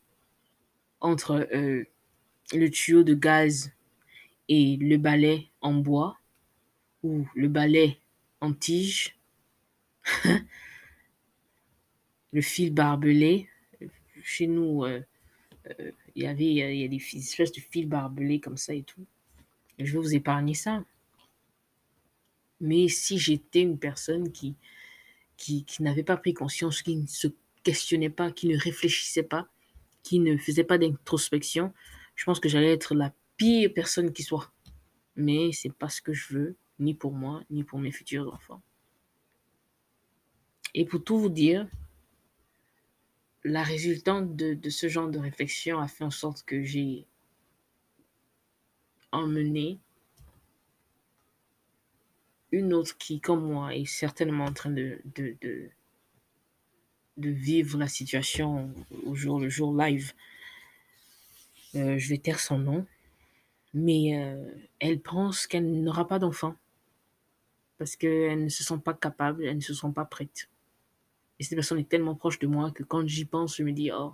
Speaker 1: entre euh, le tuyau de gaz et le balai en bois ou le balai en tige, <laughs> le fil barbelé. Chez nous, euh, euh, il y avait il y a des espèces de fils barbelés comme ça et tout. je vais vous épargner ça. Mais si j'étais une personne qui, qui, qui n'avait pas pris conscience, qui ne se questionnait pas, qui ne réfléchissait pas, qui ne faisait pas d'introspection, je pense que j'allais être la pire personne qui soit. Mais c'est pas ce que je veux, ni pour moi, ni pour mes futurs enfants. Et pour tout vous dire, la résultante de, ce genre de réflexion a fait en sorte que j'ai emmené une autre qui, comme moi, est certainement en train de, vivre la situation au jour le jour live. Euh, je vais taire son nom, mais euh, elle pense qu'elle n'aura pas d'enfant parce qu'elles ne se sont pas capables, elles ne se sont pas prêtes. Et cette personne est tellement proche de moi que quand j'y pense, je me dis, oh,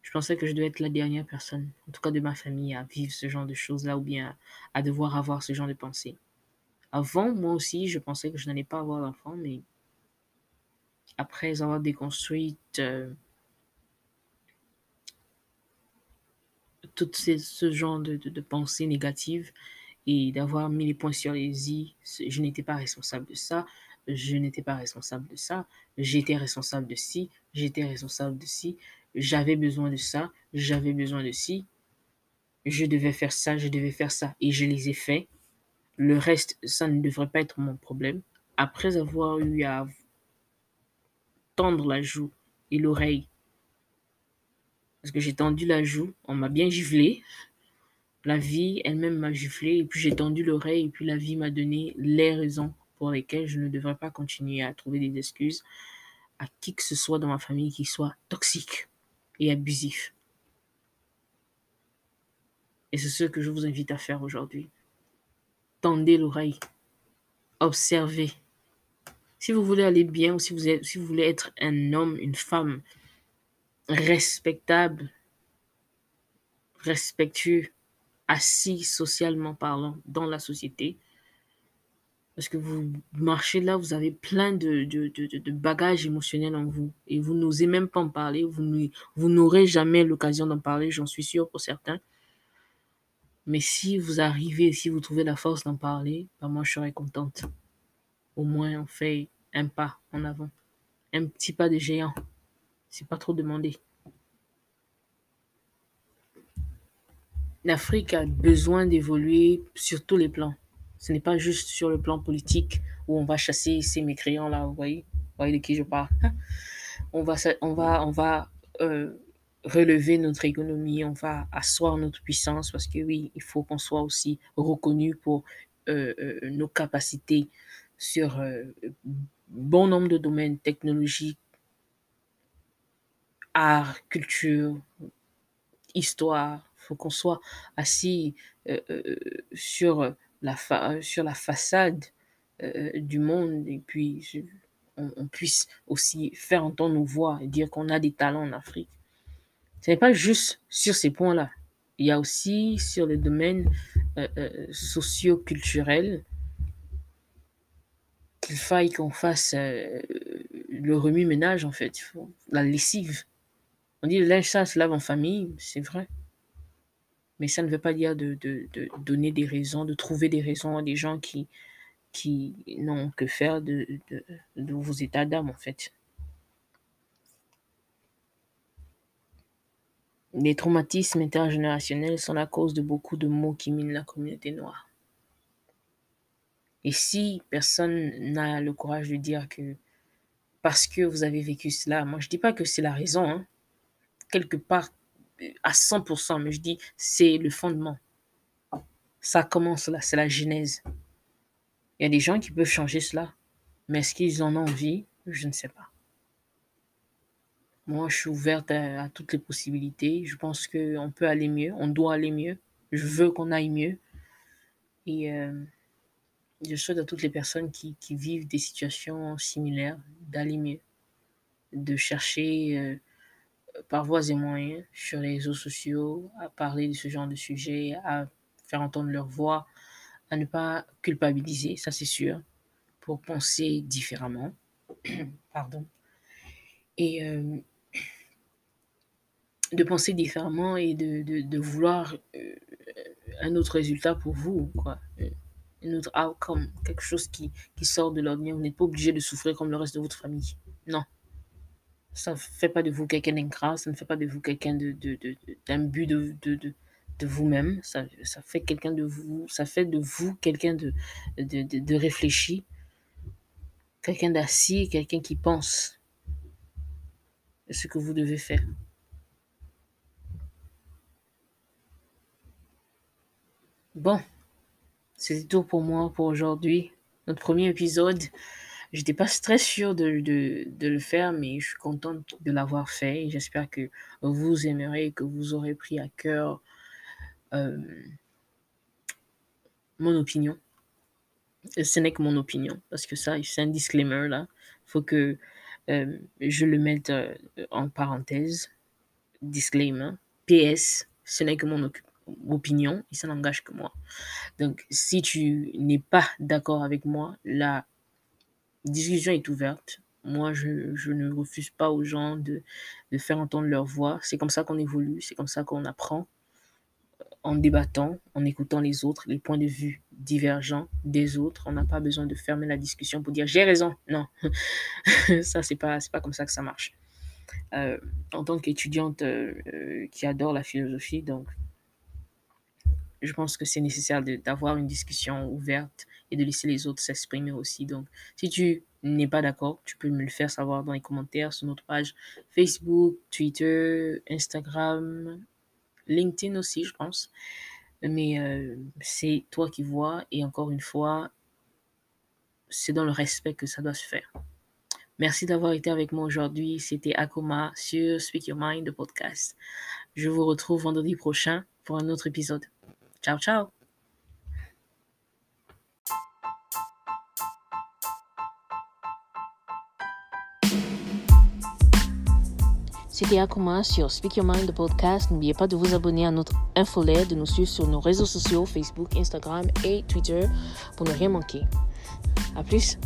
Speaker 1: je pensais que je devais être la dernière personne, en tout cas de ma famille, à vivre ce genre de choses-là ou bien à, devoir avoir ce genre de pensée. Avant, moi aussi, je pensais que je n'allais pas avoir d'enfant, mais après avoir déconstruit euh, tout ce genre de, de, de pensées négatives et d'avoir mis les points sur les i, je n'étais pas responsable de ça je n'étais pas responsable de ça, j'étais responsable de ci, j'étais responsable de ci, j'avais besoin de ça, j'avais besoin de ci, je devais faire ça, je devais faire ça, et je les ai faits. Le reste, ça ne devrait pas être mon problème. Après avoir eu à tendre la joue et l'oreille, parce que j'ai tendu la joue, on m'a bien giflé, la vie elle-même m'a giflé, et puis j'ai tendu l'oreille, et puis la vie m'a donné les raisons pour lesquelles je ne devrais pas continuer à trouver des excuses à qui que ce soit dans ma famille qui soit toxique et abusif. Et c'est ce que je vous invite à faire aujourd'hui. Tendez l'oreille. Observez. Si vous voulez aller bien ou si vous, si vous voulez être un homme, une femme respectable, respectueux, assis socialement parlant dans la société, parce que vous marchez là, vous avez plein de, de, de, bagages émotionnels en vous et vous n'osez même pas en parler. Vous, n'aurez jamais l'occasion d'en parler, j'en suis sûr pour certains. Mais si vous arrivez, si vous trouvez la force d'en parler, ben moi je serais contente. Au moins on fait un pas en avant. Un petit pas de géant. C'est pas trop demandé. L'Afrique a besoin d'évoluer sur tous les plans. Ce n'est pas juste sur le plan politique où on va chasser ces mécréants-là, vous voyez, voyez de qui je parle. <laughs> On va, on va, on va euh, relever notre économie, on va asseoir notre puissance parce que oui, il faut qu'on soit aussi reconnu pour euh, euh, nos capacités sur bon nombre de domaines technologiques, art, culture, histoire. Il faut qu'on soit assis sur, la sur la façade du monde et puis on, puisse aussi faire entendre nos voix et dire qu'on a des talents en Afrique. Ce n'est pas juste sur ces points-là. Il y a aussi sur le domaine euh, euh, socio-culturel qu'il faille qu'on fasse euh, le remue-ménage, en fait, la lessive. On dit le linge ça se lave en famille, c'est vrai. Mais ça ne veut pas dire de, de, de, donner des raisons, de trouver des raisons à des gens qui, qui n'ont que faire de, de, de vos états d'âme, en fait. Les traumatismes intergénérationnels sont la cause de beaucoup de maux qui minent la communauté noire. Et si personne n'a le courage de dire que parce que vous avez vécu cela, moi je dis pas que c'est la raison, hein, quelque part à 100%, mais je dis c'est le fondement. Ça commence là, c'est la genèse. Il y a des gens qui peuvent changer cela, mais est-ce qu'ils en ont envie? Je ne sais pas. Moi, je suis ouverte à, toutes les possibilités. Je pense qu'on peut aller mieux, on doit aller mieux. Je veux qu'on aille mieux. Et euh, je souhaite à toutes les personnes qui, vivent des situations similaires d'aller mieux, de chercher euh, par voies et moyens sur les réseaux sociaux à parler de ce genre de sujet, à faire entendre leur voix, à ne pas culpabiliser, ça c'est sûr, pour penser différemment. <clears throat> Pardon. Et euh, de penser différemment et de, de, vouloir euh, un autre résultat pour vous, quoi. Euh, un autre outcome, quelque chose qui, qui sort de l'ordinaire. Vous n'êtes pas obligé de souffrir comme le reste de votre famille. Non. Ça ne fait pas de vous quelqu'un d'ingrat, ça ne fait pas de vous quelqu'un de, de, de, de, de, de, de vous-même. Ça, ça fait quelqu'un de vous, ça fait de vous quelqu'un de, de, de, de réfléchi, quelqu'un d'assis, quelqu'un qui pense ce que vous devez faire. Bon, c'est tout pour moi pour aujourd'hui. Notre premier épisode. J'étais pas très sûre de, de, le faire, mais je suis contente de l'avoir fait. J'espère que vous aimerez, que vous aurez pris à cœur euh, mon opinion. Ce n'est que mon opinion, parce que ça, c'est un disclaimer là. Faut que euh, je le mette euh, en parenthèse. Disclaimer. PS, ce n'est que mon opinion opinion et ça n'engage que moi. Donc, si tu n'es pas d'accord avec moi, la discussion est ouverte. Moi, je, ne refuse pas aux gens de, faire entendre leur voix. C'est comme ça qu'on évolue, c'est comme ça qu'on apprend en débattant, en écoutant les autres, les points de vue divergents des autres. On n'a pas besoin de fermer la discussion pour dire j'ai raison. Non, <laughs> ça c'est pas pas comme ça que ça marche. Euh, en tant qu'étudiante euh, euh qui adore la philosophie, donc je pense que c'est nécessaire d'avoir une discussion ouverte et de laisser les autres s'exprimer aussi. Donc, si tu n'es pas d'accord, tu peux me le faire savoir dans les commentaires sur notre page Facebook, Twitter, Instagram, LinkedIn aussi, je pense. Mais euh, c'est toi qui vois. Et encore une fois, c'est dans le respect que ça doit se faire. Merci d'avoir été avec moi aujourd'hui. C'était Akoma sur Speak Your Mind, le podcast. Je vous retrouve vendredi prochain pour un autre épisode. Ciao, ciao! C'était Akuma sur Speak Your Mind, le podcast. N'oubliez pas de vous abonner à notre infolette, de nous suivre sur nos réseaux sociaux, Facebook, Instagram et Twitter pour ne rien manquer. À plus!